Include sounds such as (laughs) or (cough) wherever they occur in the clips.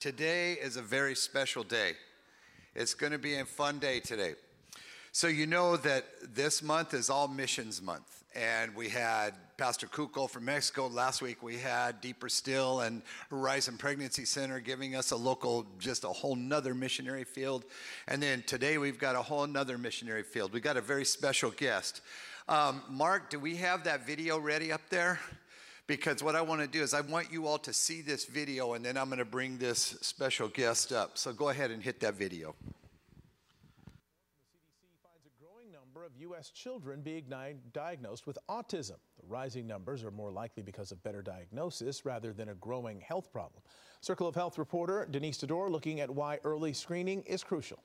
Today is a very special day. It's going to be a fun day today. So, you know that this month is all missions month. And we had Pastor Kuko from Mexico. Last week we had Deeper Still and Horizon Pregnancy Center giving us a local, just a whole nother missionary field. And then today we've got a whole nother missionary field. We got a very special guest. Um, Mark, do we have that video ready up there? Because what I want to do is I want you all to see this video and then I'm going to bring this special guest up. So go ahead and hit that video. The CDC finds a growing number of U.S. children being diagnosed with autism. The rising numbers are more likely because of better diagnosis rather than a growing health problem. Circle of Health reporter Denise Dador looking at why early screening is crucial.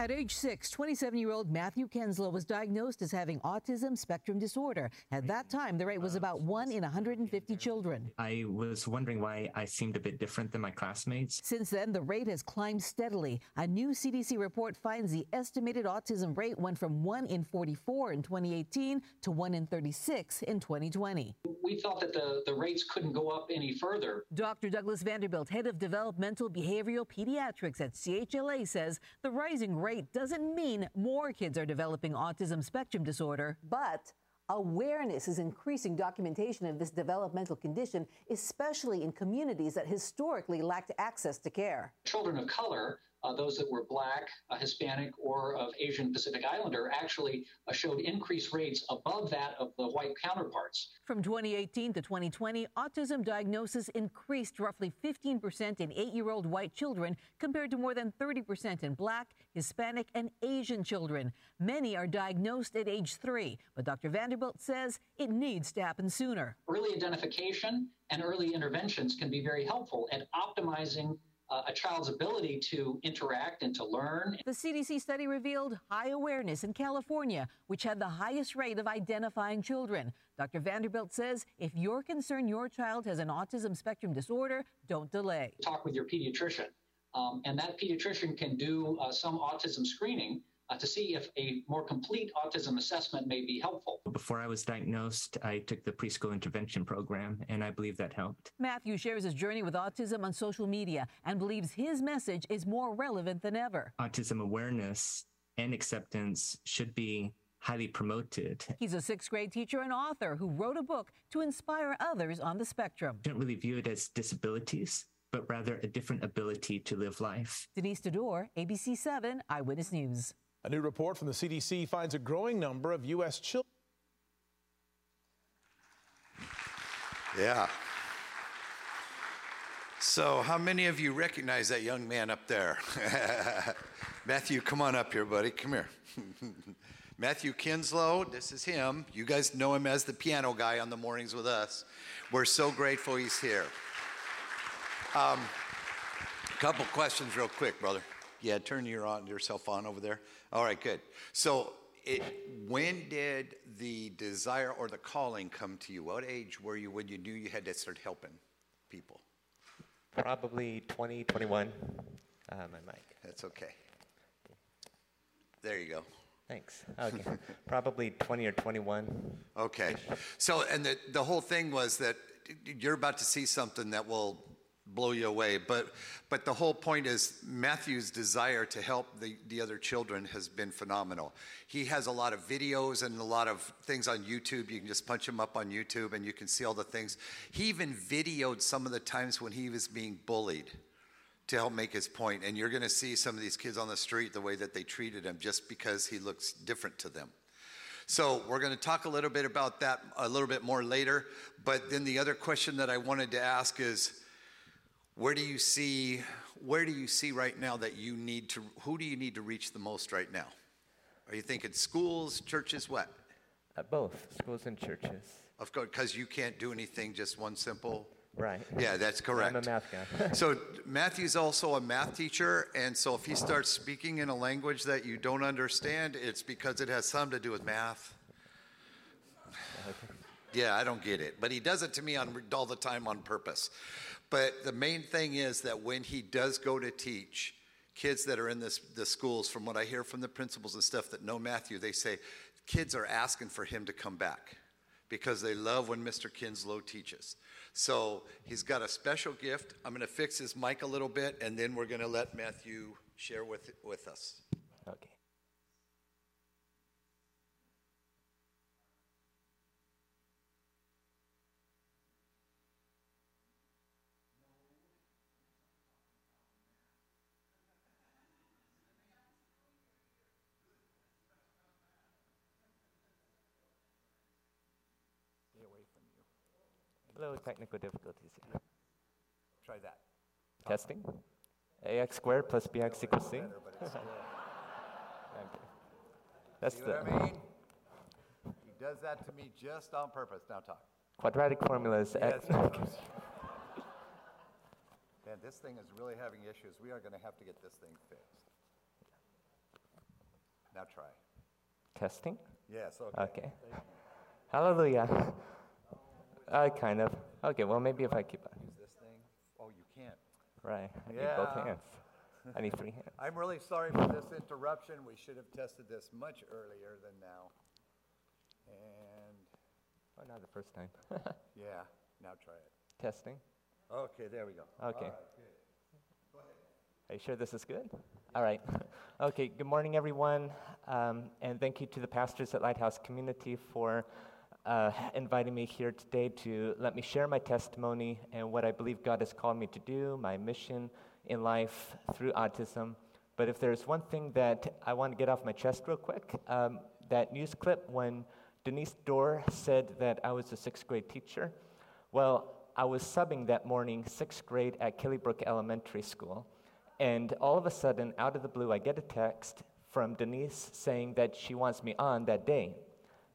At age six, 27 year old Matthew Kenslow was diagnosed as having autism spectrum disorder. At that time, the rate was about one in 150 children. I was wondering why I seemed a bit different than my classmates. Since then, the rate has climbed steadily. A new CDC report finds the estimated autism rate went from 1 in 44 in 2018 to 1 in 36 in 2020. We thought that the, the rates couldn't go up any further. Dr. Douglas Vanderbilt, head of developmental behavioral pediatrics at CHLA, says the rising rate rate doesn't mean more kids are developing autism spectrum disorder, but awareness is increasing documentation of this developmental condition, especially in communities that historically lacked access to care. Children of color uh, those that were black, uh, Hispanic, or of Asian Pacific Islander actually uh, showed increased rates above that of the white counterparts. From 2018 to 2020, autism diagnosis increased roughly 15% in eight year old white children compared to more than 30% in black, Hispanic, and Asian children. Many are diagnosed at age three, but Dr. Vanderbilt says it needs to happen sooner. Early identification and early interventions can be very helpful at optimizing uh, a child's ability to interact and to learn. The CDC study revealed high awareness in California, which had the highest rate of identifying children. Dr. Vanderbilt says if you're concerned your child has an autism spectrum disorder, don't delay. Talk with your pediatrician. Um, and that pediatrician can do uh, some autism screening uh, to see if a more complete autism assessment may be helpful. Before I was diagnosed, I took the preschool intervention program, and I believe that helped. Matthew shares his journey with autism on social media and believes his message is more relevant than ever. Autism awareness and acceptance should be highly promoted. He's a sixth grade teacher and author who wrote a book to inspire others on the spectrum. I don't really view it as disabilities, but rather a different ability to live life. Denise Dador, ABC 7 Eyewitness News. A new report from the CDC finds a growing number of U.S. children. Yeah. So, how many of you recognize that young man up there? (laughs) Matthew, come on up here, buddy. Come here. (laughs) Matthew Kenslow, this is him. You guys know him as the piano guy on the mornings with us. We're so grateful he's here. Um, couple questions, real quick, brother. Yeah, turn your on yourself on over there. All right, good. So, it, when did the desire or the calling come to you? What age were you when you knew you had to start helping people? Probably 20, 21. Uh, my mic. That's okay. There you go. Thanks. Okay. (laughs) Probably 20 or 21. Okay. So, and the, the whole thing was that you're about to see something that will blow you away. But, but the whole point is Matthew's desire to help the, the other children has been phenomenal. He has a lot of videos and a lot of things on YouTube. You can just punch him up on YouTube and you can see all the things. He even videoed some of the times when he was being bullied to help make his point. And you're going to see some of these kids on the street, the way that they treated him, just because he looks different to them. So we're going to talk a little bit about that a little bit more later. But then the other question that I wanted to ask is, where do you see where do you see right now that you need to who do you need to reach the most right now? Are you thinking schools, churches, what? Uh, both schools and churches. Of course, because you can't do anything just one simple. Right. (laughs) Yeah, that's correct. I'm a math guy. (laughs) so Matthew's also a math teacher, and so if he starts speaking in a language that you don't understand, it's because it has something to do with math. Okay. Yeah, I don't get it, but he does it to me on, all the time on purpose. But the main thing is that when he does go to teach, kids that are in this, the schools, from what I hear from the principals and stuff that know Matthew, they say kids are asking for him to come back because they love when Mr. Kenslow teaches. So he's got a special gift. I'm going to fix his mic a little bit, and then we're going to let Matthew share with, with us. Okay. Little technical difficulties here. Try that. Testing. ax squared plus bx equals c. (laughs) Okay. That's See the what I mean? He does that to me just on purpose. Now talk. quadratic formula is x. Man, this thing is really having issues. We are going to have to get this thing fixed. Now try. Testing. Yes, okay. Okay. Hallelujah. Uh, kind of. Okay, well, maybe if I keep on. Use this thing. Oh, you can't. Right. I need both Yeah. hands. I need three hands. I'm really sorry for this interruption. We should have tested this much earlier than now. And, Oh, not the first time. (laughs) yeah, now try it. Testing. Okay, there we go. Okay. All right, good. Are you sure this is good? All right. (laughs) okay, good morning, everyone. Um, and thank you to the pastors at Lighthouse Community for uh, (laughs) inviting me here today to let me share my testimony and what I believe God has called me to do, my mission in life through autism. But if there's one thing that I want to get off my chest real quick, um, that news clip when Denise Dorr said that I was a sixth grade teacher, well, I was subbing that morning, sixth grade at Killybrooke Elementary School. And all of a sudden, out of the blue, I get a text from Denise saying that she wants me on that day.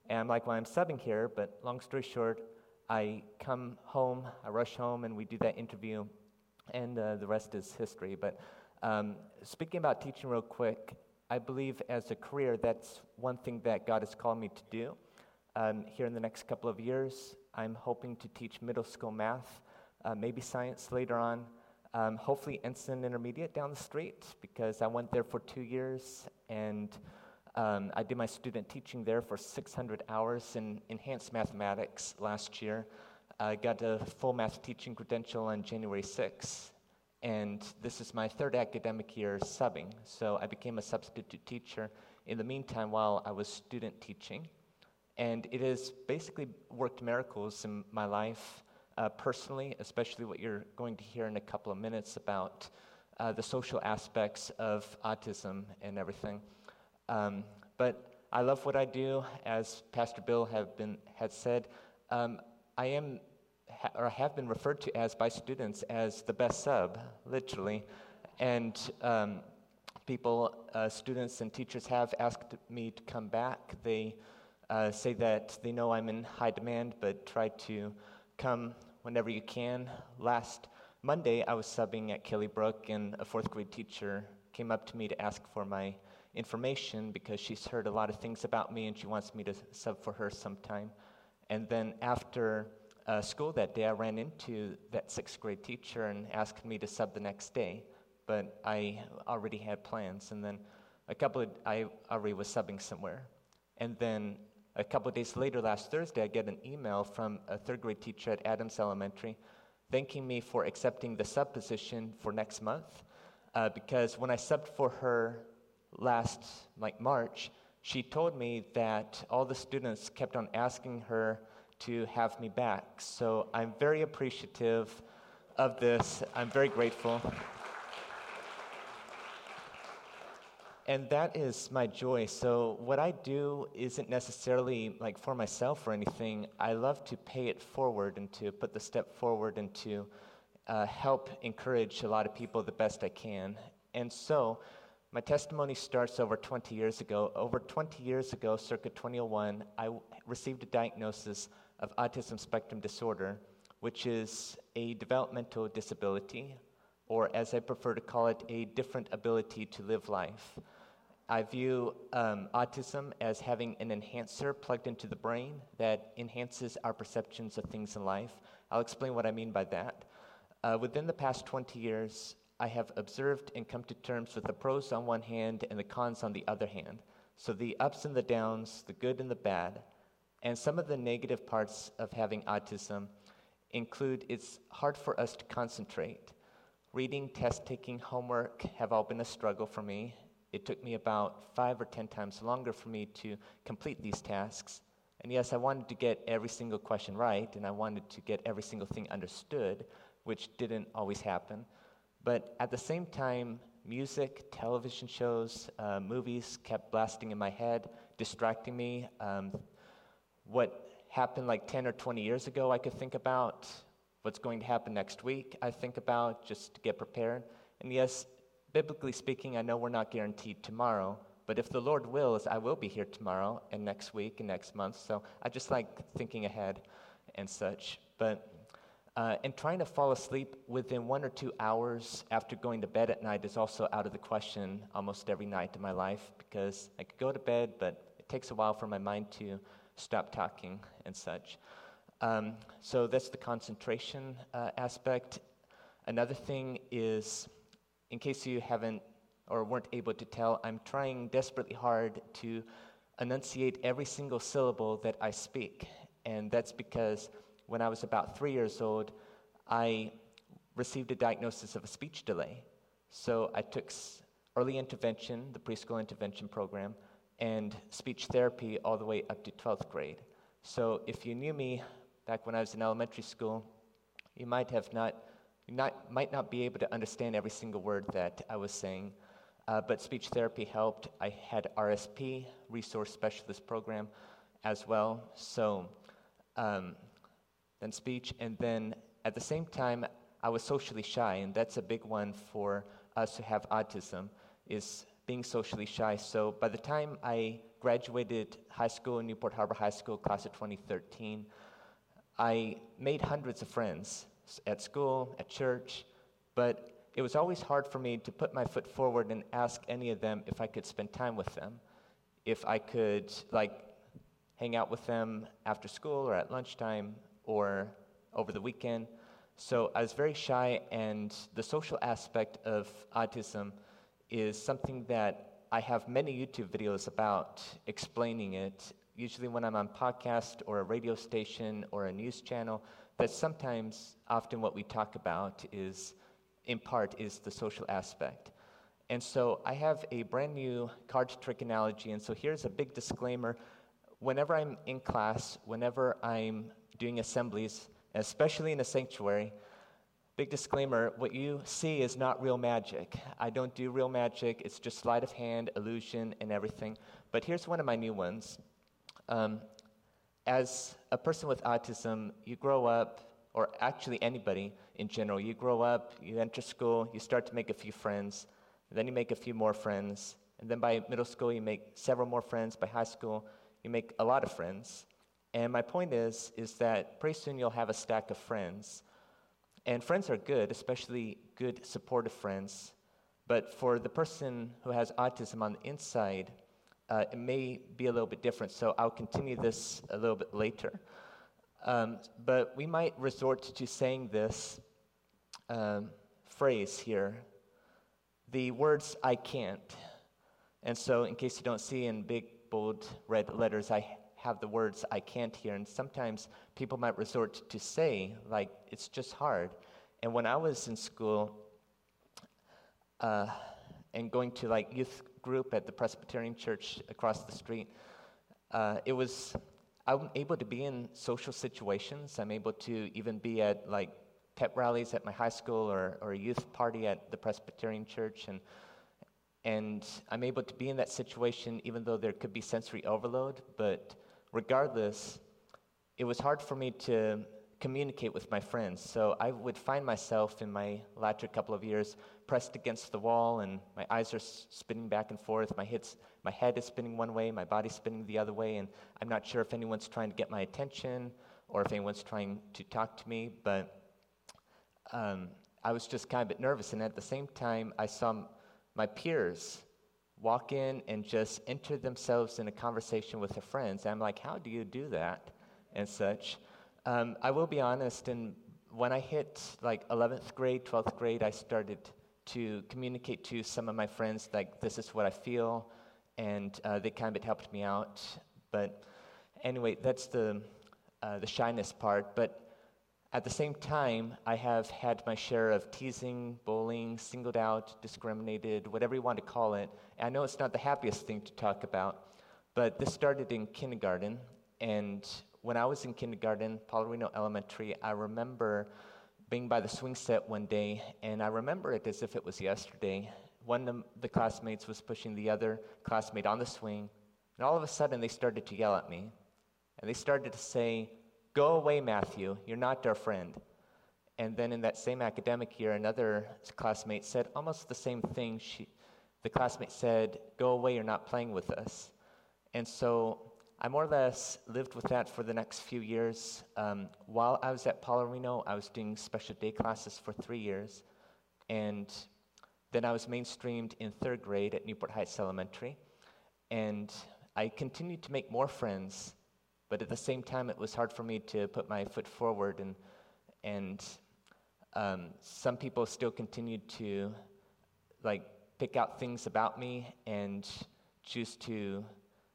And I'm like, well, I'm subbing here, but long story short, I come home, I rush home, and we do that interview, and uh, the rest is history. But um, speaking about teaching real quick, I believe as a career, that's one thing that God has called me to do. Um, here in the next couple of years, I'm hoping to teach middle school math, uh, maybe science later on, um, hopefully Ensign Intermediate down the street because I went there for two years and um, I did my student teaching there for 600 hours in enhanced mathematics last year. I got a full math teaching credential on January 6th, and this is my third academic year subbing. So I became a substitute teacher in the meantime while I was student teaching. And it has basically worked miracles in my life uh, personally, especially what you're going to hear in a couple of minutes about uh, the social aspects of autism and everything. Um, but I love what I do, as Pastor Bill have been had said. Um, I am ha- or have been referred to as by students as the best sub, literally, and um, people, uh, students and teachers have asked me to come back. They uh, say that they know I'm in high demand, but try to come whenever you can. Last Monday, I was subbing at Killybrooke, and a fourth grade teacher came up to me to ask for my information because she's heard a lot of things about me and she wants me to sub for her sometime. And then after uh, school that day, I ran into that sixth grade teacher and asked me to sub the next day, but I already had plans. And then a couple of, I already was subbing somewhere. And then a couple of days later, last Thursday, I get an email from a third grade teacher at Adams Elementary thanking me for accepting the sub position for next month. Uh, because when I subbed for her last like March, she told me that all the students kept on asking her to have me back. So I'm very appreciative of this. I'm very grateful. And that is my joy. So what I do isn't necessarily like for myself or anything. I love to pay it forward and to put the step forward and to uh, help encourage a lot of people the best I can. And so my testimony starts over 20 years ago. Over 20 years ago, circa 2001, I received a diagnosis of autism spectrum disorder, which is a developmental disability, or as I prefer to call it, a different ability to live life. I view um, autism as having an enhancer plugged into the brain that enhances our perceptions of things in life. I'll explain what I mean by that. Uh, within the past 20 years, I have observed and come to terms with the pros on one hand and the cons on the other hand. So the ups and the downs, the good and the bad, and some of the negative parts of having autism include it's hard for us to concentrate. Reading, test taking, homework have all been a struggle for me. It took me about five or ten times longer for me to complete these tasks. And yes, I wanted to get every single question right, and I wanted to get every single thing understood, which didn't always happen. But at the same time, music, television shows, uh, movies kept blasting in my head, distracting me. Um, what happened like 10 or 20 years ago, I could think about. What's going to happen next week, I think about just to get prepared. And yes, biblically speaking, I know we're not guaranteed tomorrow, but if the Lord wills, I will be here tomorrow and next week and next month. So I just like thinking ahead and such. But uh, and trying to fall asleep within one or two hours after going to bed at night is also out of the question almost every night of my life because I could go to bed, but it takes a while for my mind to stop talking and such. Um, so that's the concentration uh, aspect. Another thing is, in case you haven't or weren't able to tell, I'm trying desperately hard to enunciate every single syllable that I speak. And that's because when I was about three years old, I received a diagnosis of a speech delay. So I took early intervention, the preschool intervention program, and speech therapy all the way up to 12th grade. So if you knew me back when I was in elementary school, you might have not, not, might not be able to understand every single word that I was saying. Uh, but speech therapy helped. I had RSP, Resource Specialist Program, as well. So um, then speech, and then at the same time, I was socially shy, and that's a big one for us who have autism, is being socially shy. So by the time I graduated high school, in Newport Harbor High School, class of 2013, I made hundreds of friends at school, at church, but it was always hard for me to put my foot forward and ask any of them if I could spend time with them, if I could, like, hang out with them after school or at lunchtime or over the weekend. So I was very shy, and the social aspect of autism is something that I have many YouTube videos about explaining it. Usually, when I'm on podcast or a radio station or a news channel, that sometimes, often, what we talk about is, in part, is the social aspect. And so I have a brand new card trick analogy. And so here's a big disclaimer. Whenever I'm in class, whenever I'm doing assemblies, especially in a sanctuary, big disclaimer what you see is not real magic. I don't do real magic, it's just sleight of hand, illusion, and everything. But here's one of my new ones. Um, as a person with autism, you grow up, or actually anybody in general, you grow up, you enter school, you start to make a few friends, then you make a few more friends, and then by middle school, you make several more friends. By high school, you make a lot of friends. And my point is, is that pretty soon you'll have a stack of friends. And friends are good, especially good supportive friends. But for the person who has autism on the inside, uh, it may be a little bit different. So I'll continue this a little bit later. Um, but we might resort to saying this um, phrase here the words I can't. And so, in case you don't see in big, bold, red letters, I have the words I can't hear. And sometimes people might resort to say, like, it's just hard. And when I was in school uh, and going to like youth group at the Presbyterian church across the street, uh, it was, I'm able to be in social situations. I'm able to even be at like pep rallies at my high school or, or a youth party at the Presbyterian church. And and I'm able to be in that situation even though there could be sensory overload, but regardless, it was hard for me to communicate with my friends. So I would find myself in my latter couple of years pressed against the wall, and my eyes are spinning back and forth. My, hits, my head is spinning one way, my body's spinning the other way, and I'm not sure if anyone's trying to get my attention or if anyone's trying to talk to me. But um, I was just kind of a bit nervous, and at the same time, I saw my peers walk in and just enter themselves in a conversation with their friends. I'm like, how do you do that? And such. Um, I will be honest, and when I hit like 11th grade, 12th grade, I started to communicate to some of my friends, like, this is what I feel, and uh, they kind of helped me out. But anyway, that's the, uh, the shyness part. But At the same time, I have had my share of teasing, bullying, singled out, discriminated, whatever you want to call it. And I know it's not the happiest thing to talk about, but this started in kindergarten. And when I was in kindergarten, Paularino Elementary, I remember being by the swing set one day, and I remember it as if it was yesterday. One of the classmates was pushing the other classmate on the swing, and all of a sudden they started to yell at me. And they started to say, Go away, Matthew, you're not our friend. And then in that same academic year, another classmate said almost the same thing. She, the classmate said, Go away, you're not playing with us. And so I more or less lived with that for the next few years. Um, while I was at Paularino, I was doing special day classes for three years. And then I was mainstreamed in third grade at Newport Heights Elementary. And I continued to make more friends but at the same time, it was hard for me to put my foot forward, and and um, some people still continued to like pick out things about me and choose to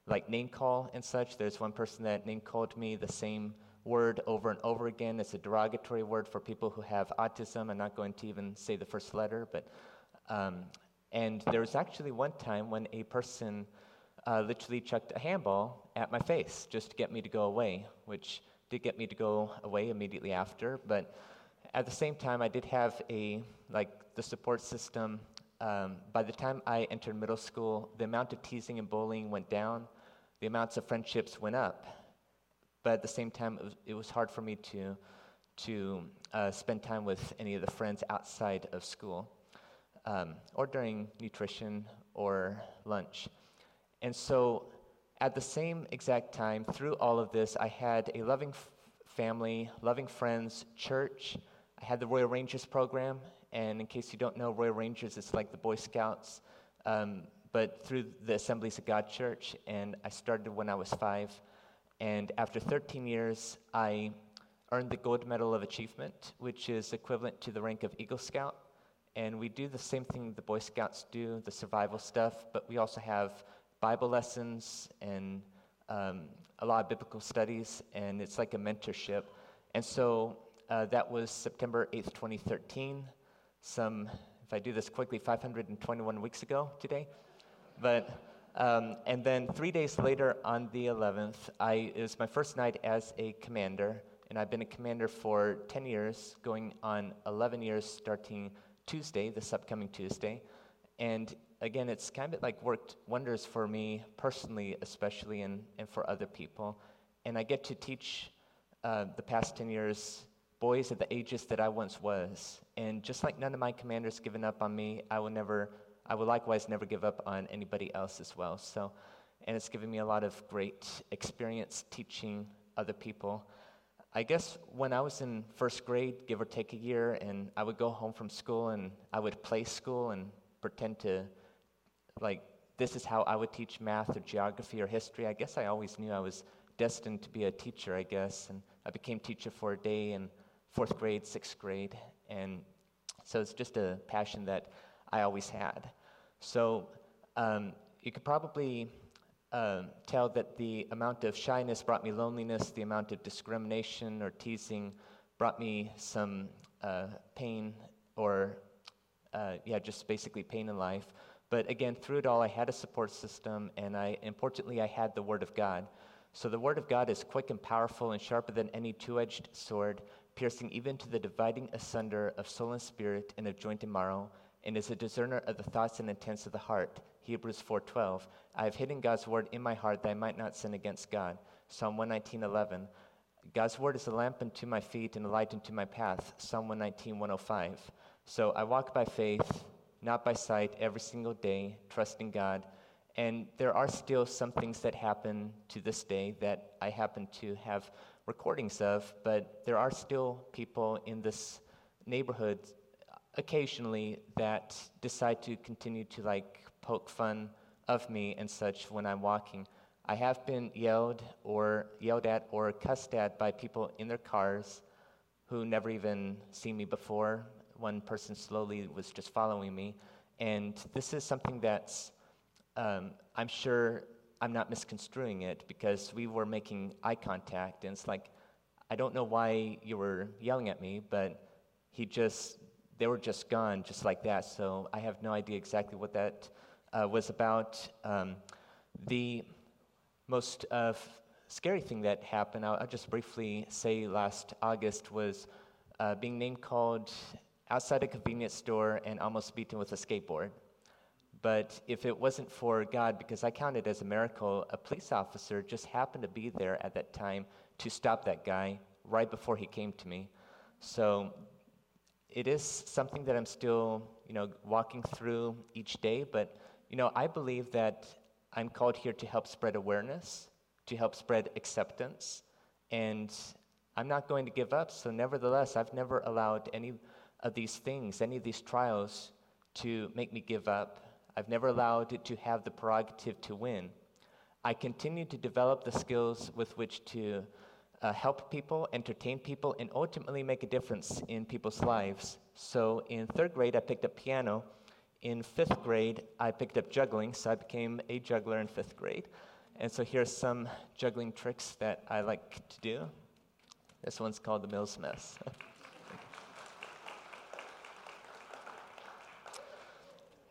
like name call and such. There's one person that name called me the same word over and over again. It's a derogatory word for people who have autism. I'm not going to even say the first letter, but um, and there was actually one time when a person uh, literally chucked a handball at my face just to get me to go away, which did get me to go away immediately after. But at the same time, I did have a like the support system. Um, by the time I entered middle school, the amount of teasing and bullying went down, the amounts of friendships went up. But at the same time, it was, it was hard for me to to uh, spend time with any of the friends outside of school um, or during nutrition or lunch. And so, at the same exact time, through all of this, I had a loving f- family, loving friends, church. I had the Royal Rangers program. And in case you don't know, Royal Rangers is like the Boy Scouts, um, but through the Assemblies of God Church. And I started when I was five. And after 13 years, I earned the Gold Medal of Achievement, which is equivalent to the rank of Eagle Scout. And we do the same thing the Boy Scouts do, the survival stuff, but we also have Bible lessons and um, a lot of biblical studies, and it's like a mentorship. And so uh, that was September 8th, 2013. Some, if I do this quickly, 521 weeks ago today. But, um, and then three days later on the 11th, I, it was my first night as a commander, and I've been a commander for 10 years, going on 11 years starting Tuesday, this upcoming Tuesday. And again, it's kind of like worked wonders for me personally, especially, and, and for other people. And I get to teach uh, the past 10 years boys at the ages that I once was. And just like none of my commanders given up on me, I will never, I will likewise never give up on anybody else as well. So, and it's given me a lot of great experience teaching other people. I guess when I was in first grade, give or take a year, and I would go home from school and I would play school and pretend to like this is how I would teach math or geography or history. I guess I always knew I was destined to be a teacher, I guess. And I became teacher for a day in fourth grade, sixth grade. And so it's just a passion that I always had. So um, you could probably uh, tell that the amount of shyness brought me loneliness, the amount of discrimination or teasing brought me some uh, pain or, uh, yeah, just basically pain in life. But again, through it all, I had a support system, and I, importantly, I had the Word of God. So the Word of God is quick and powerful and sharper than any two edged sword, piercing even to the dividing asunder of soul and spirit and of joint and marrow, and is a discerner of the thoughts and intents of the heart. Hebrews 4:12. I have hidden God's word in my heart that I might not sin against God. Psalm 119:11. God's word is a lamp unto my feet and a light unto my path. Psalm 119:105. So I walk by faith not by sight, every single day, trusting God. And there are still some things that happen to this day that I happen to have recordings of, but there are still people in this neighborhood occasionally that decide to continue to like poke fun of me and such when I'm walking. I have been yelled or yelled at or cussed at by people in their cars who never even seen me before one person slowly was just following me. And this is something that's, um, I'm sure I'm not misconstruing it because we were making eye contact. And it's like, I don't know why you were yelling at me, but he just, they were just gone just like that. So I have no idea exactly what that uh, was about. Um, the most uh, scary thing that happened, I'll, I'll, just briefly say last August, was uh, being name called outside a convenience store and almost beaten with a skateboard. But if it wasn't for God, because I counted as a miracle, a police officer just happened to be there at that time to stop that guy right before he came to me. So it is something that I'm still, you know, walking through each day. But you know, I believe that I'm called here to help spread awareness, to help spread acceptance, and I'm not going to give up. So, nevertheless, I've never allowed any of these things, any of these trials, to make me give up. I've never allowed it to have the prerogative to win. I continue to develop the skills with which to uh, help people, entertain people, and ultimately make a difference in people's lives. So in third grade, I picked up piano. In fifth grade, I picked up juggling, so I became a juggler in fifth grade. And so here's some juggling tricks that I like to do. This one's called the Mills Mess. (laughs)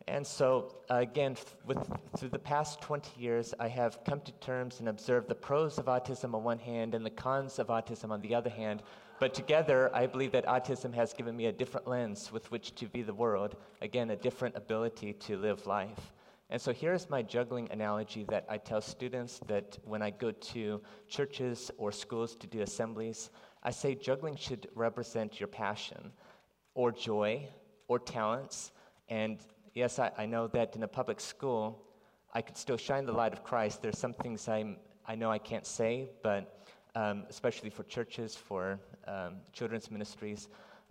And so, again, with, through the past 20 years, I have come to terms and observed the pros of autism on one hand and the cons of autism on the other hand. But together, I believe that autism has given me a different lens with which to view the world, again, a different ability to live life. And so here's my juggling analogy that I tell students that when I go to churches or schools to do assemblies, I say juggling should represent your passion or joy or talents. And yes, I, I know that in a public school, I could still shine the light of Christ. There's some things I'm, I know I can't say, but um, especially for churches, for um, children's ministries,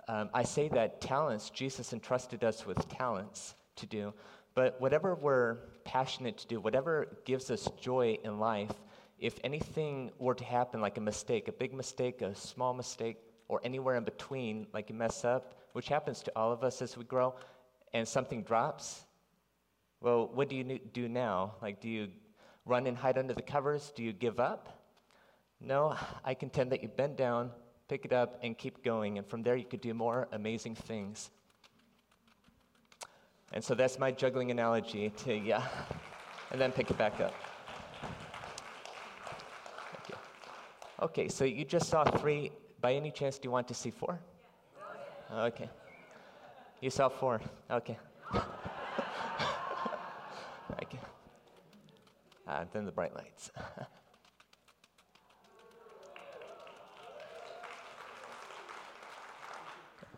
um, I say that talents, Jesus entrusted us with talents to do. But whatever we're passionate to do, whatever gives us joy in life, if anything were to happen, like a mistake, a big mistake, a small mistake, or anywhere in between, like you mess up, which happens to all of us as we grow, and something drops, well, what do you do now? Like, do you run and hide under the covers? Do you give up? No, I contend that you bend down, pick it up, and keep going. And from there, you could do more amazing things. And so that's my juggling analogy to, yeah, (laughs) and then pick it back up. Okay, so you just saw three. By any chance, do you want to see four? Okay. You saw four. Okay. okay. Uh, then the bright lights.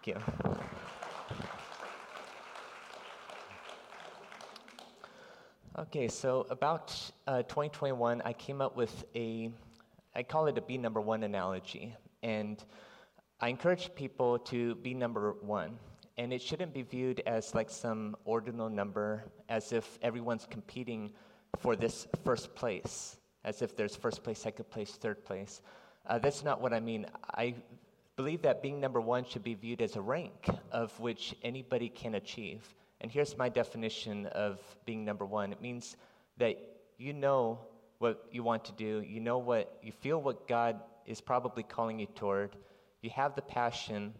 Thank you. Okay, so about uh, 2021, I came up with a, I call it a be number one analogy. And I encourage people to be number one and it shouldn't be viewed as like some ordinal number, as if everyone's competing for this first place, as if there's first place, second place, third place. Uh, that's not what I mean. I believe that being number one should be viewed as a rank of which anybody can achieve. And here's my definition of being number one it means that you know what you want to do, you know what, you feel what God is probably calling you toward, you have the passion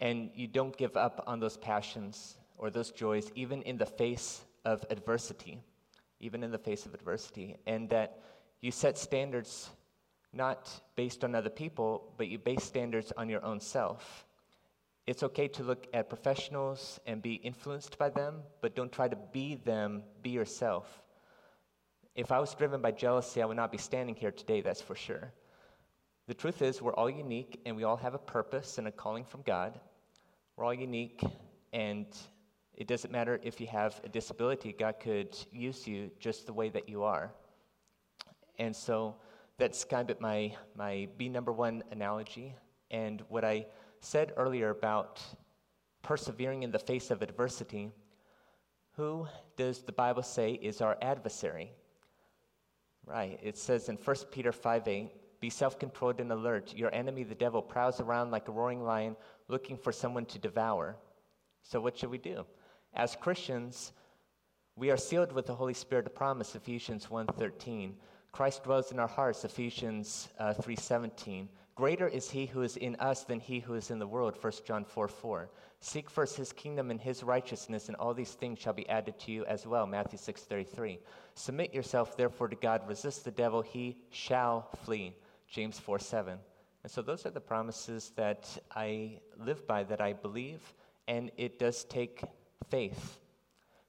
and you don't give up on those passions or those joys, even in the face of adversity, even in the face of adversity, and that you set standards not based on other people, but you base standards on your own self. It's okay to look at professionals and be influenced by them, but don't try to be them, be yourself. If I was driven by jealousy, I would not be standing here today, that's for sure. The truth is, we're all unique and we all have a purpose and a calling from God. We're all unique, and it doesn't matter if you have a disability, God could use you just the way that you are. And so that's kind of my, my B number one analogy. And what I said earlier about persevering in the face of adversity, who does the Bible say is our adversary? Right, it says in 1 Peter 5 8, be self controlled and alert. Your enemy, the devil, prowls around like a roaring lion looking for someone to devour. So, what should we do? As Christians, we are sealed with the Holy Spirit of promise, Ephesians 1.13. Christ dwells in our hearts, Ephesians uh, 3.17. Greater is he who is in us than he who is in the world, 1 John 4 4. Seek first his kingdom and his righteousness, and all these things shall be added to you as well, Matthew six thirty three. Submit yourself therefore to God, resist the devil, he shall flee, James 4 7. And so those are the promises that I live by, that I believe, and it does take faith.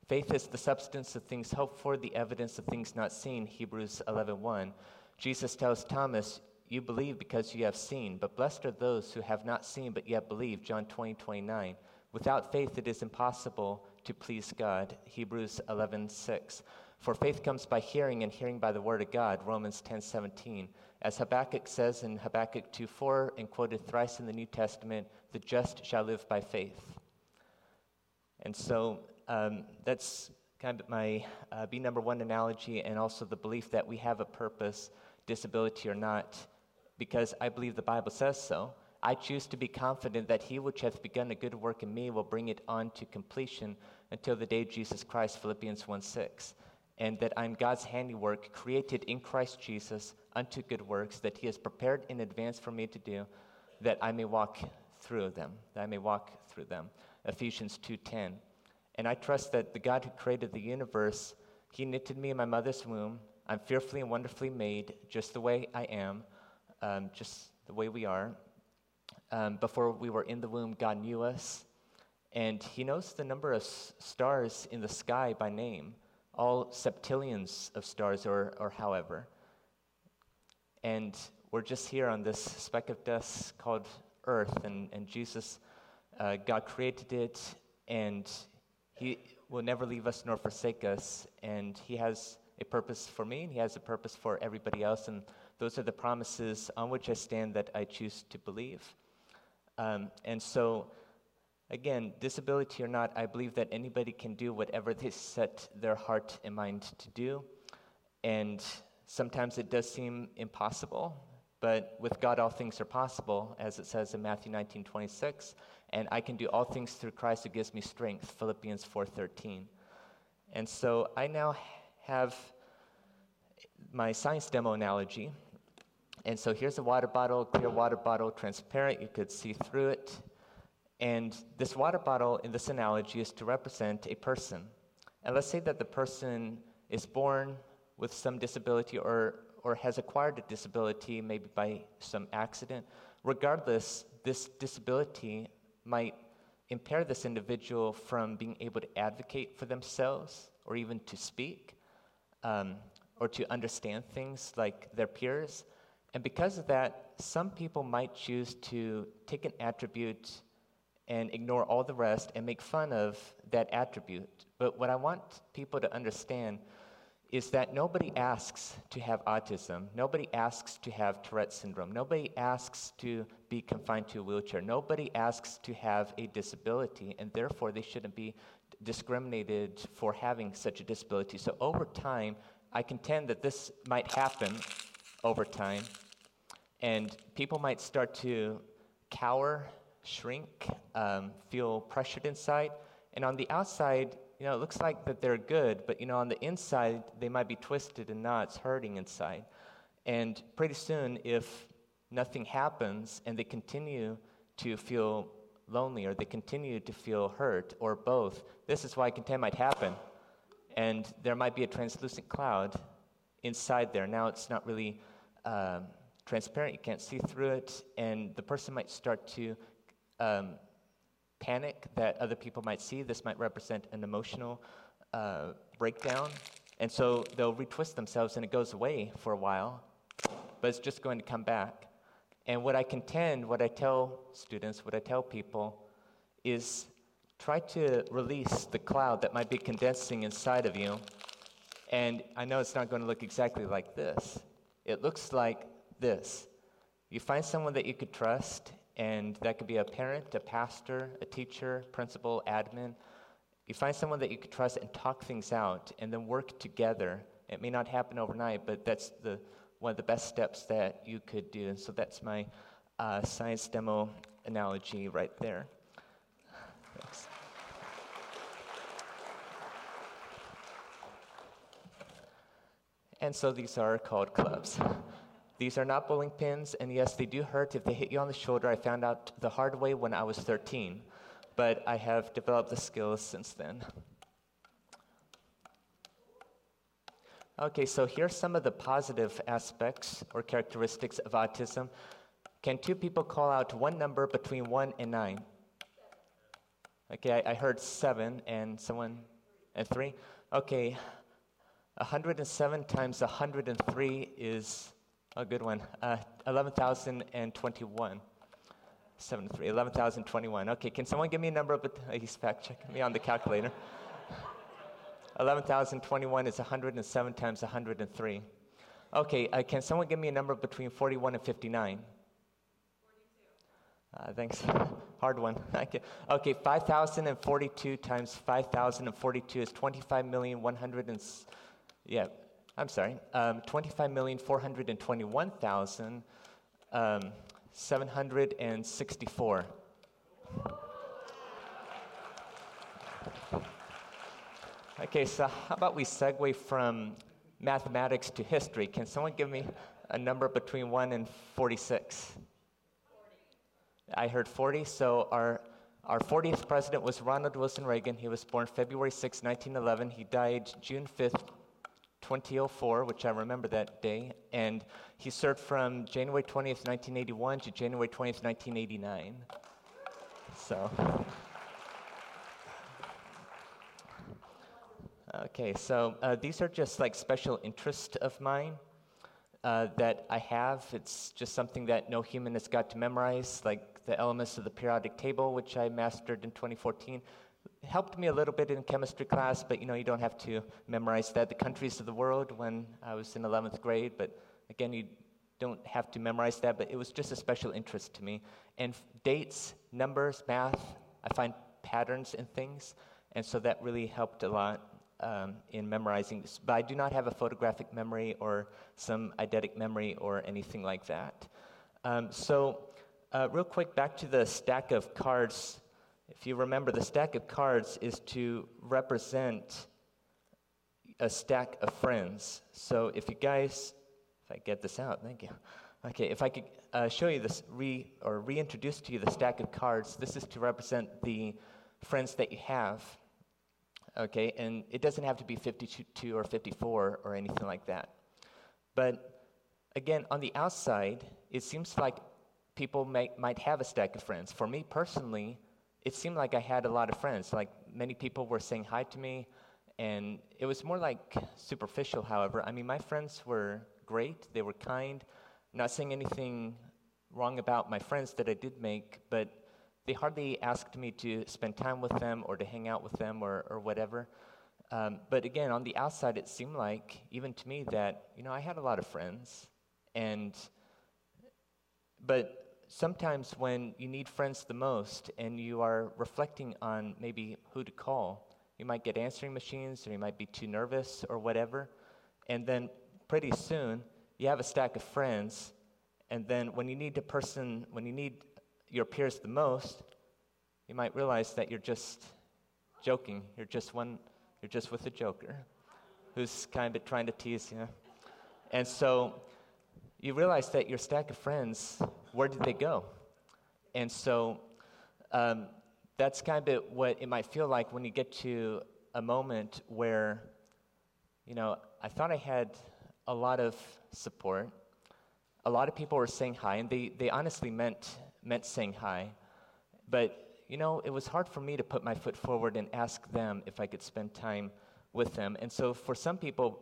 Faith is the substance of things hoped for, the evidence of things not seen, Hebrews 11 1. Jesus tells Thomas, You believe because you have seen, but blessed are those who have not seen but yet believe, John 20 29. Without faith, it is impossible to please God, Hebrews 11 6. For faith comes by hearing, and hearing by the word of God, Romans 10 17. As Habakkuk says in Habakkuk 2:4 and quoted thrice in the New Testament, the just shall live by faith. And so um, that's kind of my uh, number one analogy, and also the belief that we have a purpose, disability or not, because I believe the Bible says so. I choose to be confident that he which hath begun a good work in me will bring it on to completion until the day of Jesus Christ, Philippians 1 6 and that I'm God's handiwork, created in Christ Jesus unto good works that He has prepared in advance for me to do, that I may walk through them, that I may walk through them. Ephesians 2:10. And I trust that the God who created the universe, He knitted me in my mother's womb. I'm fearfully and wonderfully made, just the way I am, um, just the way we are. Um, before we were in the womb, God knew us, and He knows the number of s- stars in the sky by name all septillions of stars, or, or however. And we're just here on this speck of dust called Earth, and, and Jesus, uh, God created it, and He will never leave us nor forsake us. And He has a purpose for me, and He has a purpose for everybody else. And those are the promises on which I stand that I choose to believe. Um, and so, Again, disability or not, I believe that anybody can do whatever they set their heart and mind to do. And sometimes it does seem impossible, but with God all things are possible, as it says in Matthew 19 26. And I can do all things through Christ who gives me strength, Philippians 4 13. And so I now have my science demo analogy. And so here's a water bottle, clear water bottle, transparent, you could see through it. And this water bottle in this analogy is to represent a person. And let's say that the person is born with some disability or, or has acquired a disability, maybe by some accident. Regardless, this disability might impair this individual from being able to advocate for themselves or even to speak um, or to understand things like their peers. And because of that, some people might choose to take an attribute and ignore all the rest and make fun of that attribute. But what I want people to understand is that nobody asks to have autism. Nobody asks to have Tourette syndrome. Nobody asks to be confined to a wheelchair. Nobody asks to have a disability, and therefore they shouldn't be discriminated for having such a disability. So over time, I contend that this might happen over time, and people might start to cower shrink, um, feel pressured inside. And on the outside, you know, it looks like that they're good, but you know, on the inside, they might be twisted and knots, hurting inside. And pretty soon, if nothing happens and they continue to feel lonely or they continue to feel hurt or both, this is why content might happen. And there might be a translucent cloud inside there. Now it's not really um, transparent, you can't see through it, and the person might start to um, panic that other people might see. This might represent an emotional uh, breakdown. And so they'll retwist themselves and it goes away for a while, but it's just going to come back. And what I contend, what I tell students, what I tell people is try to release the cloud that might be condensing inside of you. And I know it's not going to look exactly like this. It looks like this. You find someone that you could trust and that could be a parent, a pastor, a teacher, principal, admin. You find someone that you can trust and talk things out and then work together. It may not happen overnight, but that's the, one of the best steps that you could do. And so that's my uh, science demo analogy right there. Thanks. And so these are called clubs. These are not bowling pins, and yes, they do hurt if they hit you on the shoulder. I found out the hard way when I was 13, but I have developed the skills since then. Okay, so here's some of the positive aspects or characteristics of autism. Can two people call out one number between one and nine? Okay, I, I heard seven and someone and three. Okay, 107 times 103 is a good one. Uh, 11,021. 7 3, 11,021. Okay, can someone give me a number? But he's fact checking me on the calculator. (laughs) 11,021 is 107 times 103. Okay, uh, can someone give me a number between 41 and 59? Uh, thanks. (laughs) Hard one. (laughs) okay, 5,042 times 5,042 is 25,100 and, yeah, I'm sorry, um, 25,421,764. Um, okay, so how about we segue from mathematics to history? Can someone give me a number between 1 and 46? I heard 40. So our our 40th president was Ronald Wilson Reagan. He was born February 6, 1911. He died June 5th, 2004, which I remember that day. And he served from January 20th, 1981 to January 20th, 1989. So. Okay, so uh, these are just like special interest of mine uh, that I have. It's just something that no human has got to memorize, like the elements of the periodic table, which I mastered in 2014. Helped me a little bit in chemistry class, but you know, you don't have to memorize that. The countries of the world when I was in 11th grade, but again, you don't have to memorize that, but it was just a special interest to me. And dates, numbers, math, I find patterns in things, and so that really helped a lot um, in memorizing this. But I do not have a photographic memory or some eidetic memory or anything like that. Um, so uh, real quick, back to the stack of cards. If you remember, the stack of cards is to represent a stack of friends. So if you guys, if I get this out, thank you. Okay, if I could uh, show you this, re, or reintroduce to you the stack of cards, this is to represent the friends that you have. Okay, and it doesn't have to be 52 or 54 or anything like that. But again, on the outside, it seems like people may, might have a stack of friends. For me personally, it seemed like I had a lot of friends. Like many people were saying hi to me, and it was more like superficial, however. I mean, my friends were great, they were kind. not saying anything wrong about my friends that I did make, but they hardly asked me to spend time with them or to hang out with them or, or whatever. Um, but again, on the outside, it seemed like, even to me, that, you know, I had a lot of friends. And, but sometimes when you need friends the most and you are reflecting on maybe who to call, you might get answering machines or you might be too nervous or whatever. And then pretty soon, you have a stack of friends. And then when you need the person, when you need your peers the most, you might realize that you're just joking. You're just one, you're just with a joker who's kind of trying to tease you. And so you realize that your stack of friends, where did they go? And so um, that's kind of what it might feel like when you get to a moment where, you know, I thought I had a lot of support. A lot of people were saying hi, and they, they honestly meant, meant saying hi. But, you know, it was hard for me to put my foot forward and ask them if I could spend time with them. And so for some people,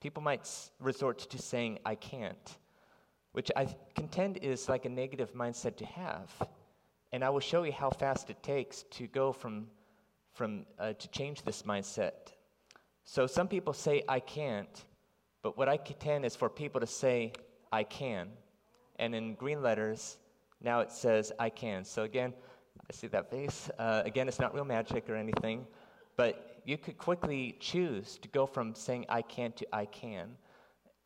People might resort to saying, I can't, which I contend is like a negative mindset to have. And I will show you how fast it takes to go from, from uh, to change this mindset. So some people say, I can't, but what I contend is for people to say, I can. And in green letters, now it says, I can. So again, I see that face. Uh, again, it's not real magic or anything, but you could quickly choose to go from saying I can't to I can.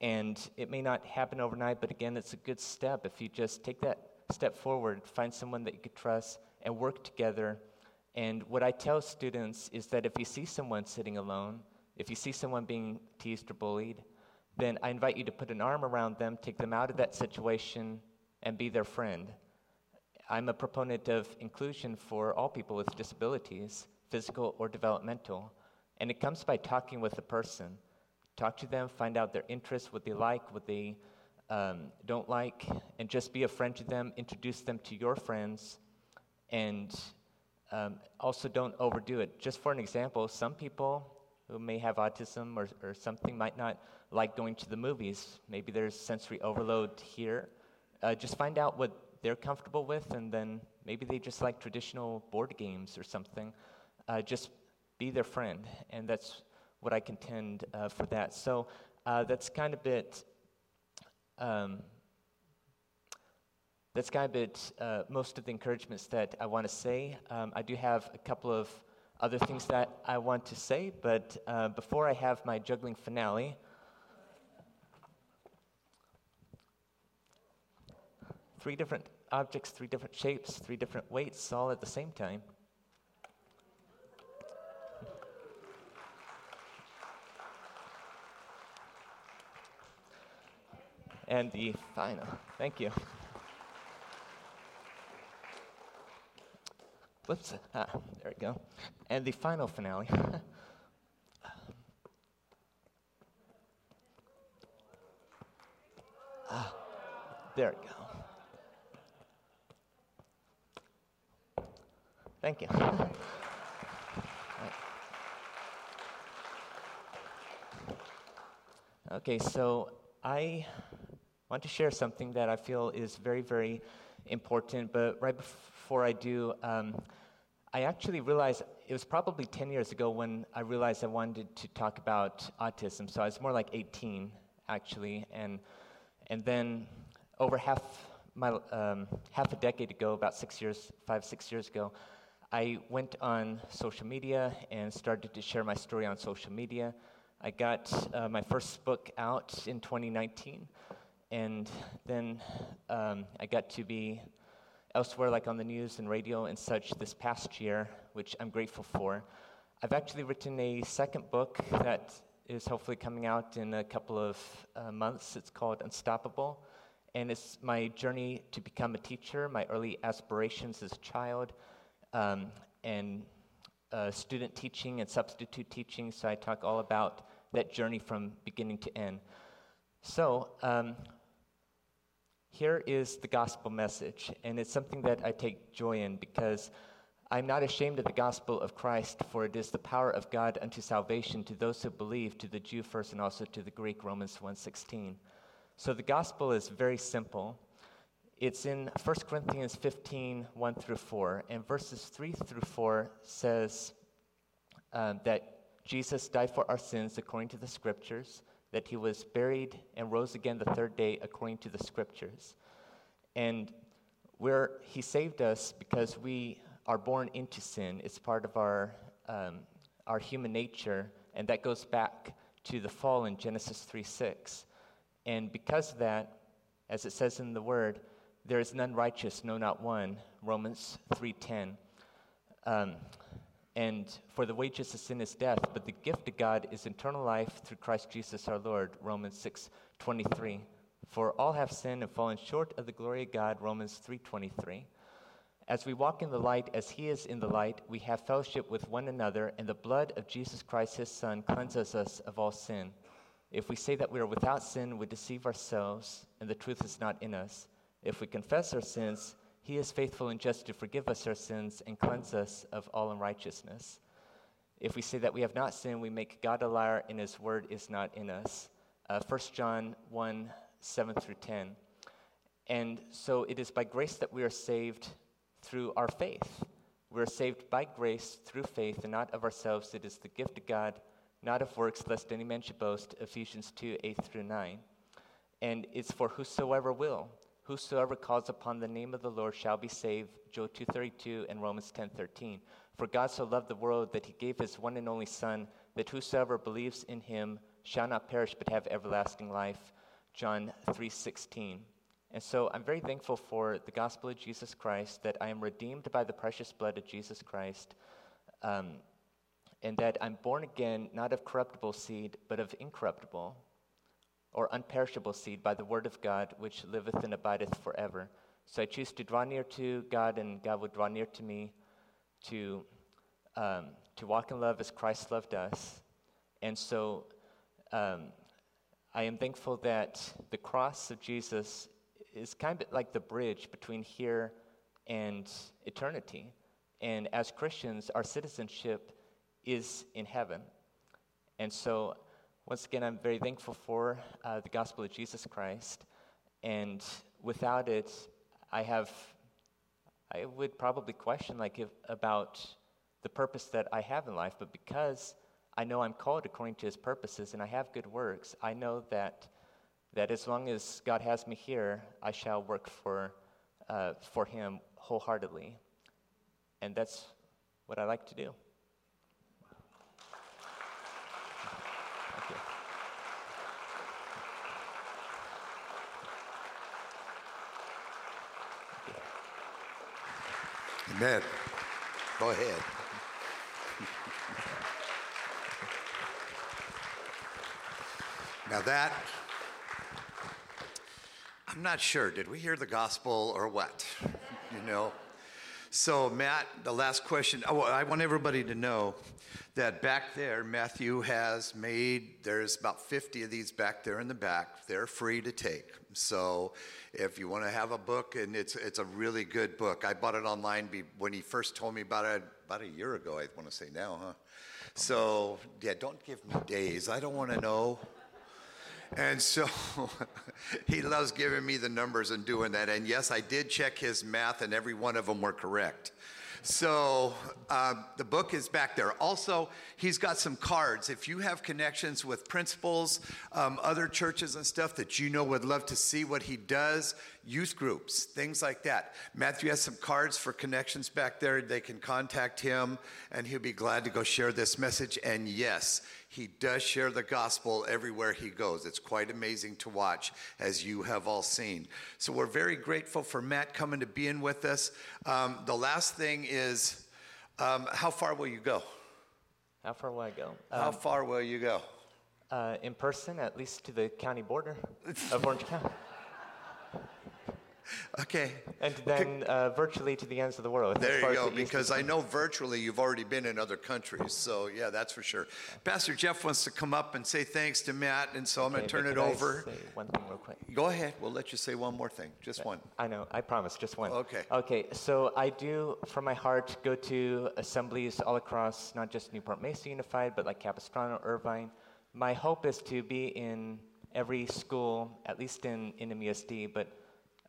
And it may not happen overnight, but again, it's a good step if you just take that step forward, find someone that you could trust, and work together. And what I tell students is that if you see someone sitting alone, if you see someone being teased or bullied, then I invite you to put an arm around them, take them out of that situation, and be their friend. I'm a proponent of inclusion for all people with disabilities, physical or developmental. And it comes by talking with the person. Talk to them, find out their interests, what they like, what they um, don't like, and just be a friend to them. Introduce them to your friends, and um, also don't overdo it. Just for an example, some people who may have autism or, or something might not like going to the movies. Maybe there's sensory overload here. Uh, just find out what they're comfortable with, and then maybe they just like traditional board games or something. Uh, just be their friend, and that's what I contend uh, for that. So uh, that's kind of it. Um, that's kind of it. Uh, most of the encouragements that I want to say. Um, I do have a couple of other things that I want to say, but uh, before I have my juggling finale. Three different objects, three different shapes, three different weights, all at the same time. And the final, thank you. Whoops, ah, there we go. And the final finale. (laughs) ah, there we go. Thank you. (laughs) okay, so I want to share something that I feel is very, very important, but right before I do, um, I actually realized it was probably 10 years ago when I realized I wanted to talk about autism. So I was more like 18, actually, and, and then over half, my, um, half a decade ago, about six years, five, six years ago, I went on social media and started to share my story on social media. I got uh, my first book out in 2019, and then um, I got to be elsewhere, like on the news and radio and such, this past year, which I'm grateful for. I've actually written a second book that is hopefully coming out in a couple of uh, months. It's called Unstoppable, and it's my journey to become a teacher, my early aspirations as a child um, and uh, student teaching and substitute teaching. So I talk all about that journey from beginning to end. So um, here is the gospel message, and it's something that I take joy in because I'm not ashamed of the gospel of Christ, for it is the power of God unto salvation to those who believe, to the Jew first, and also to the Greek. Romans 1:16. So the gospel is very simple. It's in 1 Corinthians 15, 1 through 4. And verses 3 through 4 says um, that Jesus died for our sins according to the scriptures, that he was buried and rose again the third day according to the scriptures. And where he saved us because we are born into sin. It's part of our, um, our human nature, and that goes back to the fall in Genesis 3 6. And because of that, as it says in the word, there is none righteous, no, not one. Romans 3:10. Um, and for the wages of sin is death, but the gift of God is eternal life through Christ Jesus our Lord. Romans 6:23. For all have sinned and fallen short of the glory of God. Romans 3:23. As we walk in the light as he is in the light, we have fellowship with one another, and the blood of Jesus Christ his son cleanses us of all sin. If we say that we are without sin, we deceive ourselves, and the truth is not in us. If we confess our sins, he is faithful and just to forgive us our sins and cleanse us of all unrighteousness. If we say that we have not sinned, we make God a liar and his word is not in us. Uh, 1 John 1 7 through 10. And so it is by grace that we are saved through our faith. We are saved by grace through faith and not of ourselves. It is the gift of God, not of works, lest any man should boast. Ephesians 2 8 through 9. And it's for whosoever will. Whosoever calls upon the name of the Lord shall be saved. Joel 2:32 and Romans 10:13. For God so loved the world that he gave his one and only son that whosoever believes in him shall not perish but have everlasting life. John 3:16. And so I'm very thankful for the gospel of Jesus Christ that I am redeemed by the precious blood of Jesus Christ. Um, and that I'm born again not of corruptible seed but of incorruptible or unperishable seed by the word of God, which liveth and abideth forever. So I choose to draw near to God, and God will draw near to me, to, um, to walk in love as Christ loved us. And so um, I am thankful that the cross of Jesus is kind of like the bridge between here and eternity. And as Christians, our citizenship is in heaven. And so, once again, I'm very thankful for uh, the gospel of Jesus Christ. And without it, I have, I would probably question like if, about the purpose that I have in life. But because I know I'm called according to His purposes and I have good works, I know that that as long as God has me here, I shall work for uh, for Him wholeheartedly, and that's what I like to do. Amen. Go ahead. Now that, I'm not sure. Did we hear the gospel or what? You know? So, Matt, the last question. Oh, I want everybody to know that back there, Matthew has made, there's about 50 of these back there in the back. They're free to take. So, if you want to have a book, and it's, it's a really good book. I bought it online when he first told me about it about a year ago, I want to say now, huh? So, yeah, don't give me days. I don't want to know. And so (laughs) he loves giving me the numbers and doing that. And yes, I did check his math, and every one of them were correct. So uh, the book is back there. Also, he's got some cards. If you have connections with principals, um, other churches and stuff that you know would love to see what he does, youth groups, things like that. Matthew has some cards for connections back there. They can contact him, and he'll be glad to go share this message. And yes, he does share the gospel everywhere he goes. It's quite amazing to watch, as you have all seen. So we're very grateful for Matt coming to being with us. Um, the last thing is, um, how far will you go? How far will I go? How um, far will you go? Uh, in person, at least to the county border of Orange County. Okay. And then uh, virtually to the ends of the world. There you go, because I know virtually you've already been in other countries. So, yeah, that's for sure. Pastor Jeff wants to come up and say thanks to Matt, and so I'm going to turn it over. one thing real quick. Go ahead. We'll let you say one more thing. Just one. I know. I promise. Just one. Okay. Okay. So, I do, from my heart, go to assemblies all across, not just Newport Mesa Unified, but like Capistrano, Irvine. My hope is to be in every school, at least in, in MUSD, but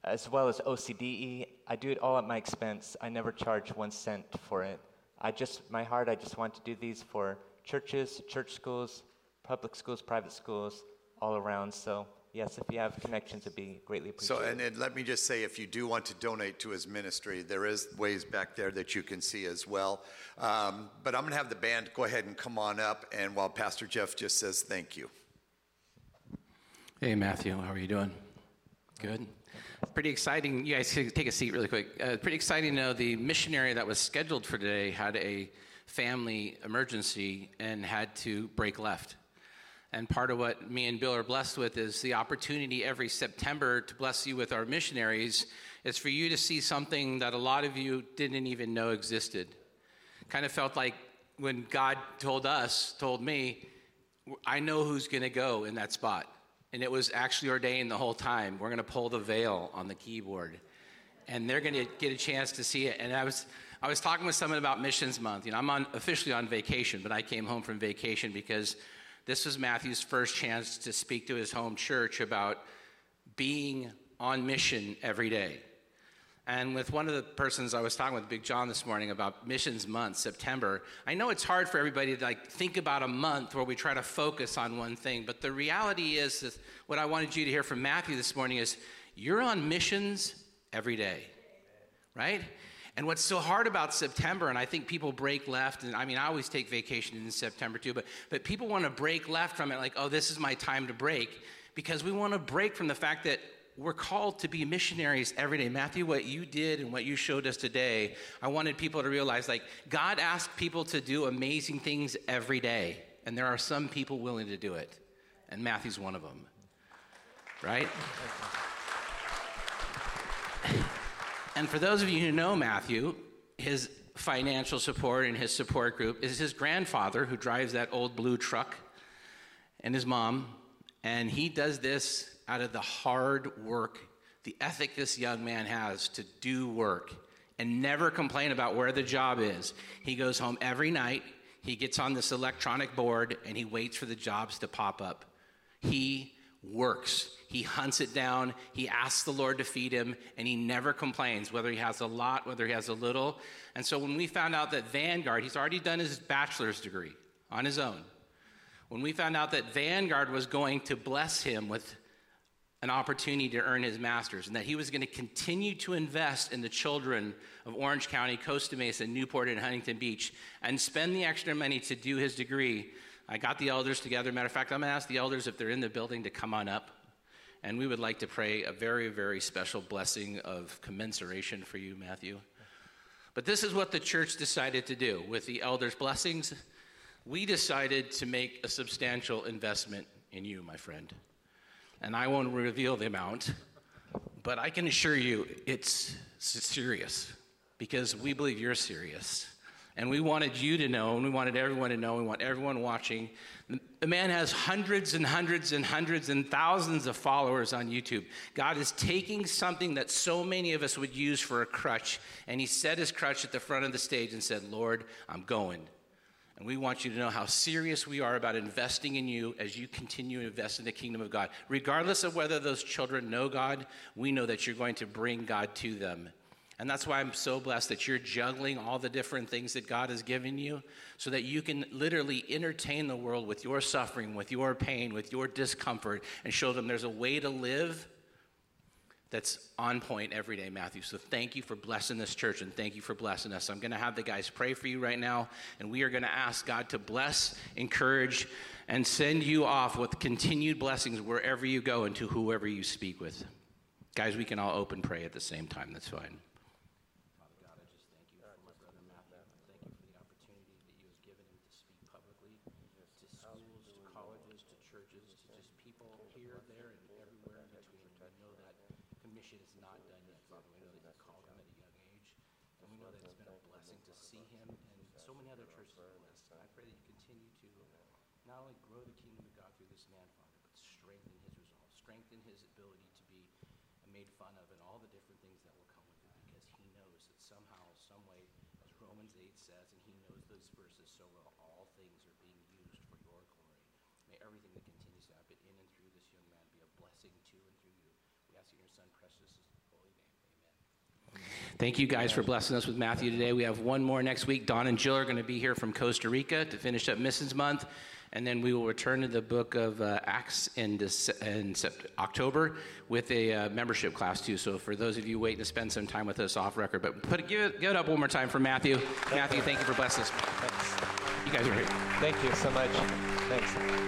as well as OCDE. I do it all at my expense. I never charge one cent for it. I just, my heart, I just want to do these for churches, church schools, public schools, private schools, all around. So, yes, if you have connections, it'd be greatly appreciated. So, and, and let me just say, if you do want to donate to his ministry, there is ways back there that you can see as well. Um, but I'm going to have the band go ahead and come on up, and while Pastor Jeff just says thank you. Hey, Matthew, how are you doing? Good pretty exciting. You guys take a seat really quick. Uh, pretty exciting to know the missionary that was scheduled for today had a family emergency and had to break left. And part of what me and Bill are blessed with is the opportunity every September to bless you with our missionaries is for you to see something that a lot of you didn't even know existed. Kind of felt like when God told us, told me, I know who's going to go in that spot and it was actually ordained the whole time. We're going to pull the veil on the keyboard, and they're going to get a chance to see it. And I was, I was talking with someone about Missions Month. You know, I'm on, officially on vacation, but I came home from vacation because this was Matthew's first chance to speak to his home church about being on mission every day. And with one of the persons I was talking with, Big John, this morning about Missions Month, September, I know it's hard for everybody to like think about a month where we try to focus on one thing, but the reality is that what I wanted you to hear from Matthew this morning is you're on missions every day, right? And what's so hard about September, and I think people break left, and I mean, I always take vacation in September too, but, but people want to break left from it, like, oh, this is my time to break, because we want to break from the fact that we're called to be missionaries every day. Matthew, what you did and what you showed us today, I wanted people to realize like God asked people to do amazing things every day, and there are some people willing to do it, and Matthew's one of them. right? And for those of you who know Matthew, his financial support and his support group is his grandfather who drives that old blue truck and his mom. And he does this out of the hard work, the ethic this young man has to do work and never complain about where the job is. He goes home every night, he gets on this electronic board, and he waits for the jobs to pop up. He works. He hunts it down. He asks the Lord to feed him, and he never complains, whether he has a lot, whether he has a little. And so when we found out that Vanguard, he's already done his bachelor's degree on his own. When we found out that Vanguard was going to bless him with an opportunity to earn his master's and that he was going to continue to invest in the children of Orange County, Costa Mesa, Newport, and Huntington Beach and spend the extra money to do his degree. I got the elders together. Matter of fact, I'm going to ask the elders if they're in the building to come on up. And we would like to pray a very, very special blessing of commensuration for you, Matthew. But this is what the church decided to do. With the elders' blessings, we decided to make a substantial investment in you, my friend and I won't reveal the amount, but I can assure you it's serious because we believe you're serious. And we wanted you to know, and we wanted everyone to know, we want everyone watching. The man has hundreds and hundreds and hundreds and thousands of followers on YouTube. God is taking something that so many of us would use for a crutch, and he set his crutch at the front of the stage and said, Lord, I'm going. And we want you to know how serious we are about investing in you as you continue to invest in the kingdom of God. Regardless of whether those children know God, we know that you're going to bring God to them. And that's why I'm so blessed that you're juggling all the different things that God has given you so that you can literally entertain the world with your suffering, with your pain, with your discomfort, and show them there's a way to live that's on point every day, Matthew. So thank you for blessing this church and thank you for blessing us. I'm going to have the guys pray for you right now, and we are going to ask God to bless, encourage, and send you off with continued blessings wherever you go and to whoever you speak with. Guys, we can all open pray at the same time. That's fine. Thank you guys for blessing us with Matthew today. We have one more next week. Don and Jill are going to be here from Costa Rica to finish up Missions Month. And then we will return to the book of uh, Acts in, in October with a uh, membership class, too. So for those of you waiting to spend some time with us off record, but put give, it, give it up one more time for Matthew. Matthew, thank you for blessing us. Thanks. You guys are here. Thank you so much. Thanks. Thanks.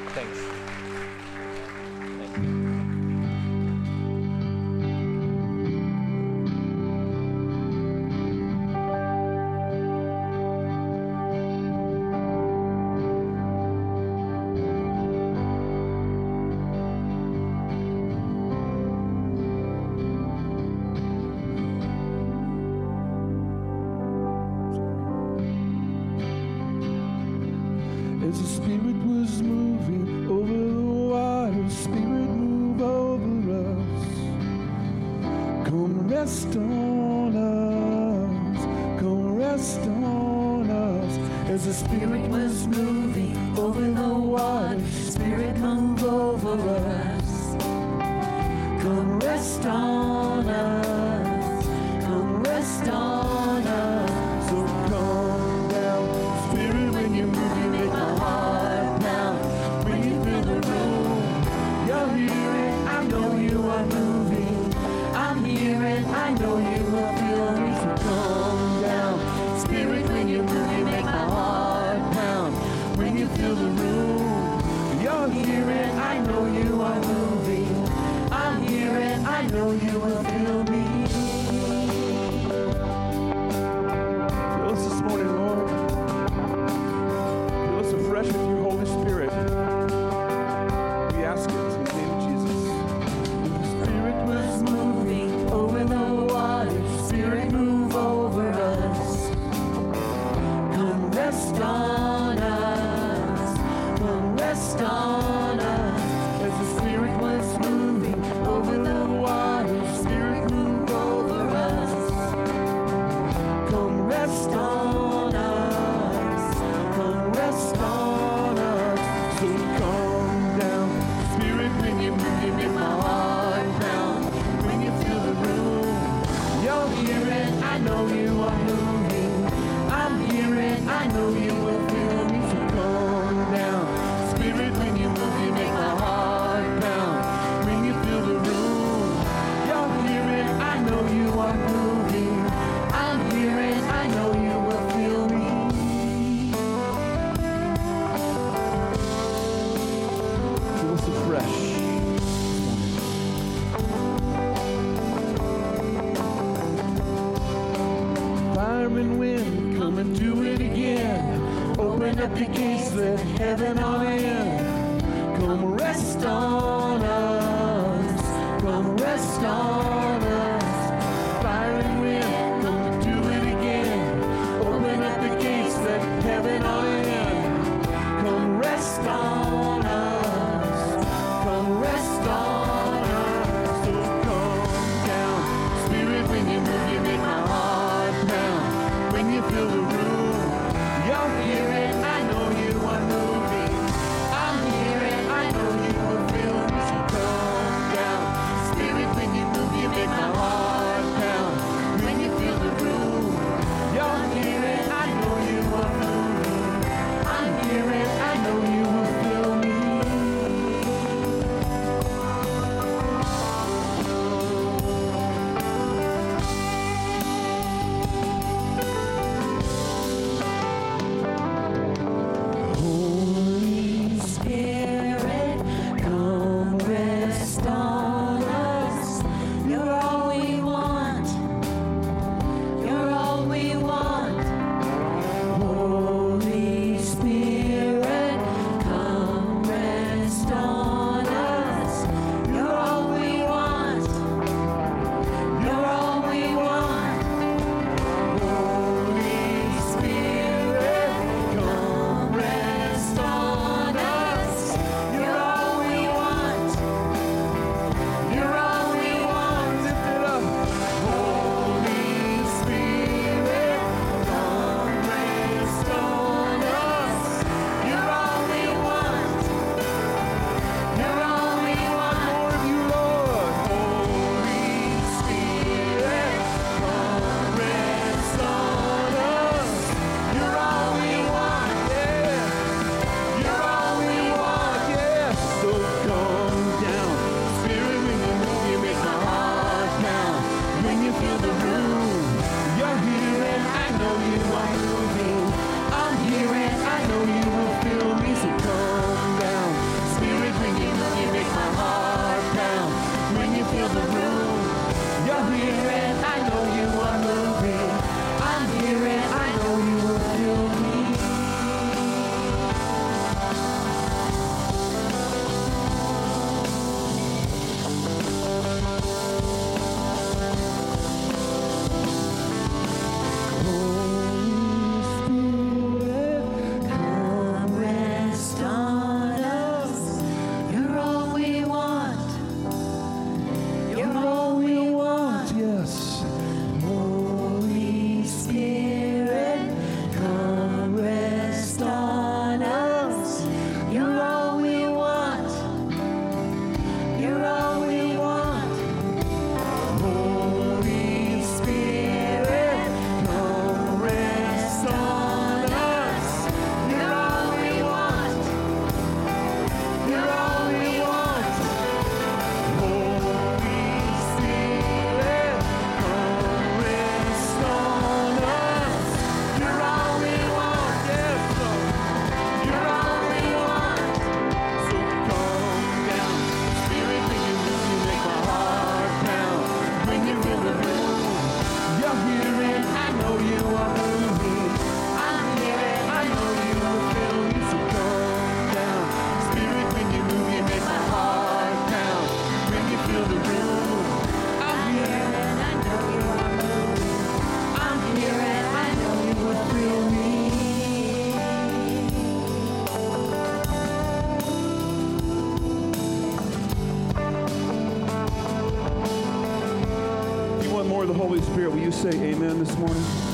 you say amen this morning?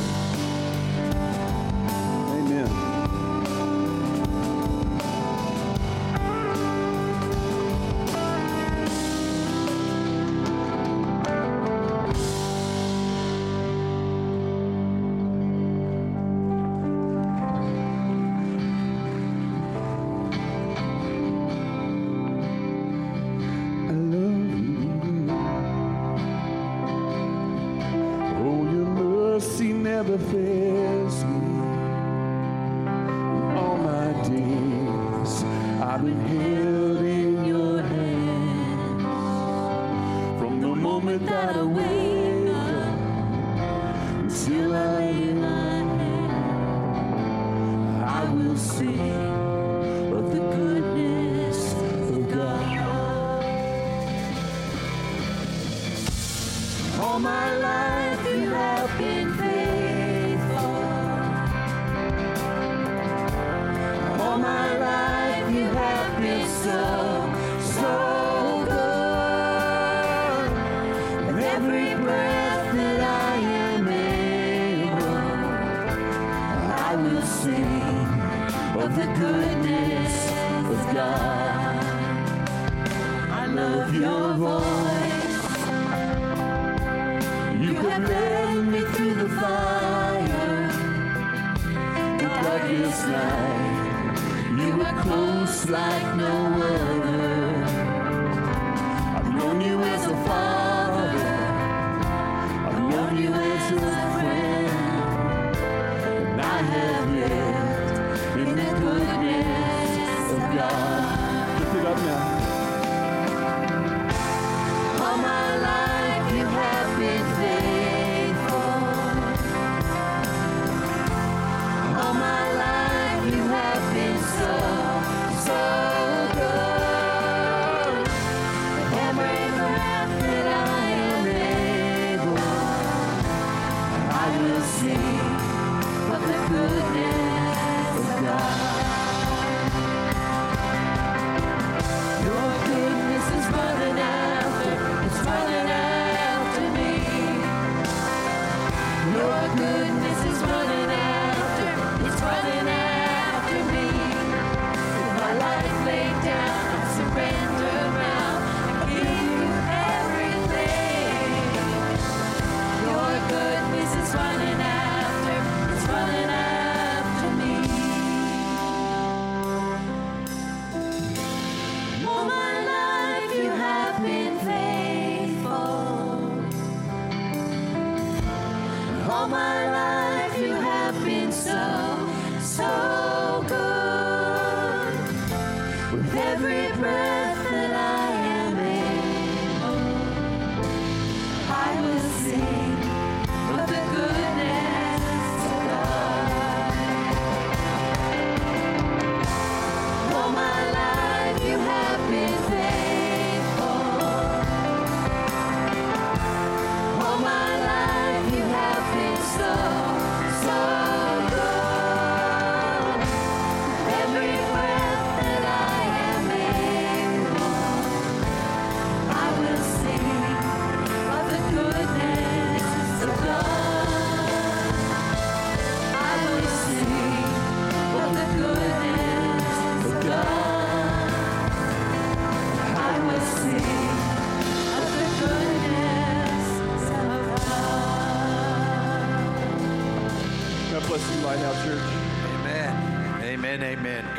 the thing.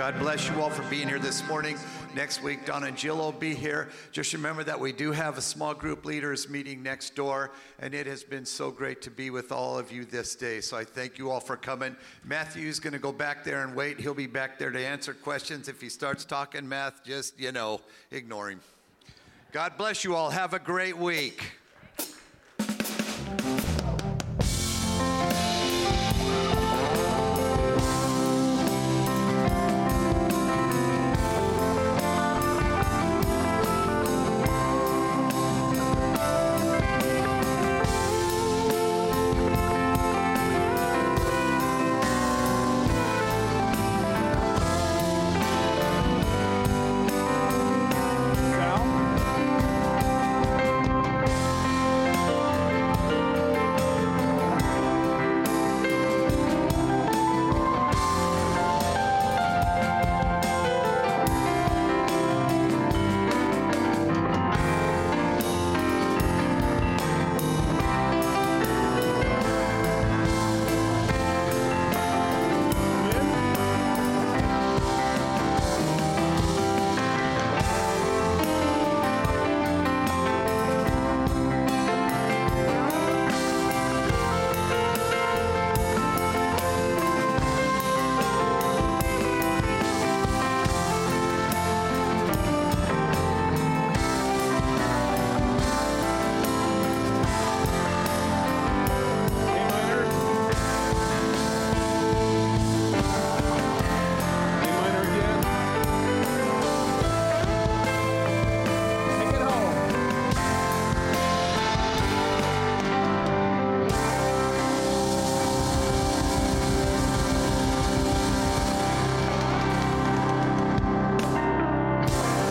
God bless you all for being here this morning. Next week, Don and Jill will be here. Just remember that we do have a small group leaders meeting next door, and it has been so great to be with all of you this day. So I thank you all for coming. Matthew's going to go back there and wait. He'll be back there to answer questions. If he starts talking math, just, you know, ignore him. God bless you all. Have a great week.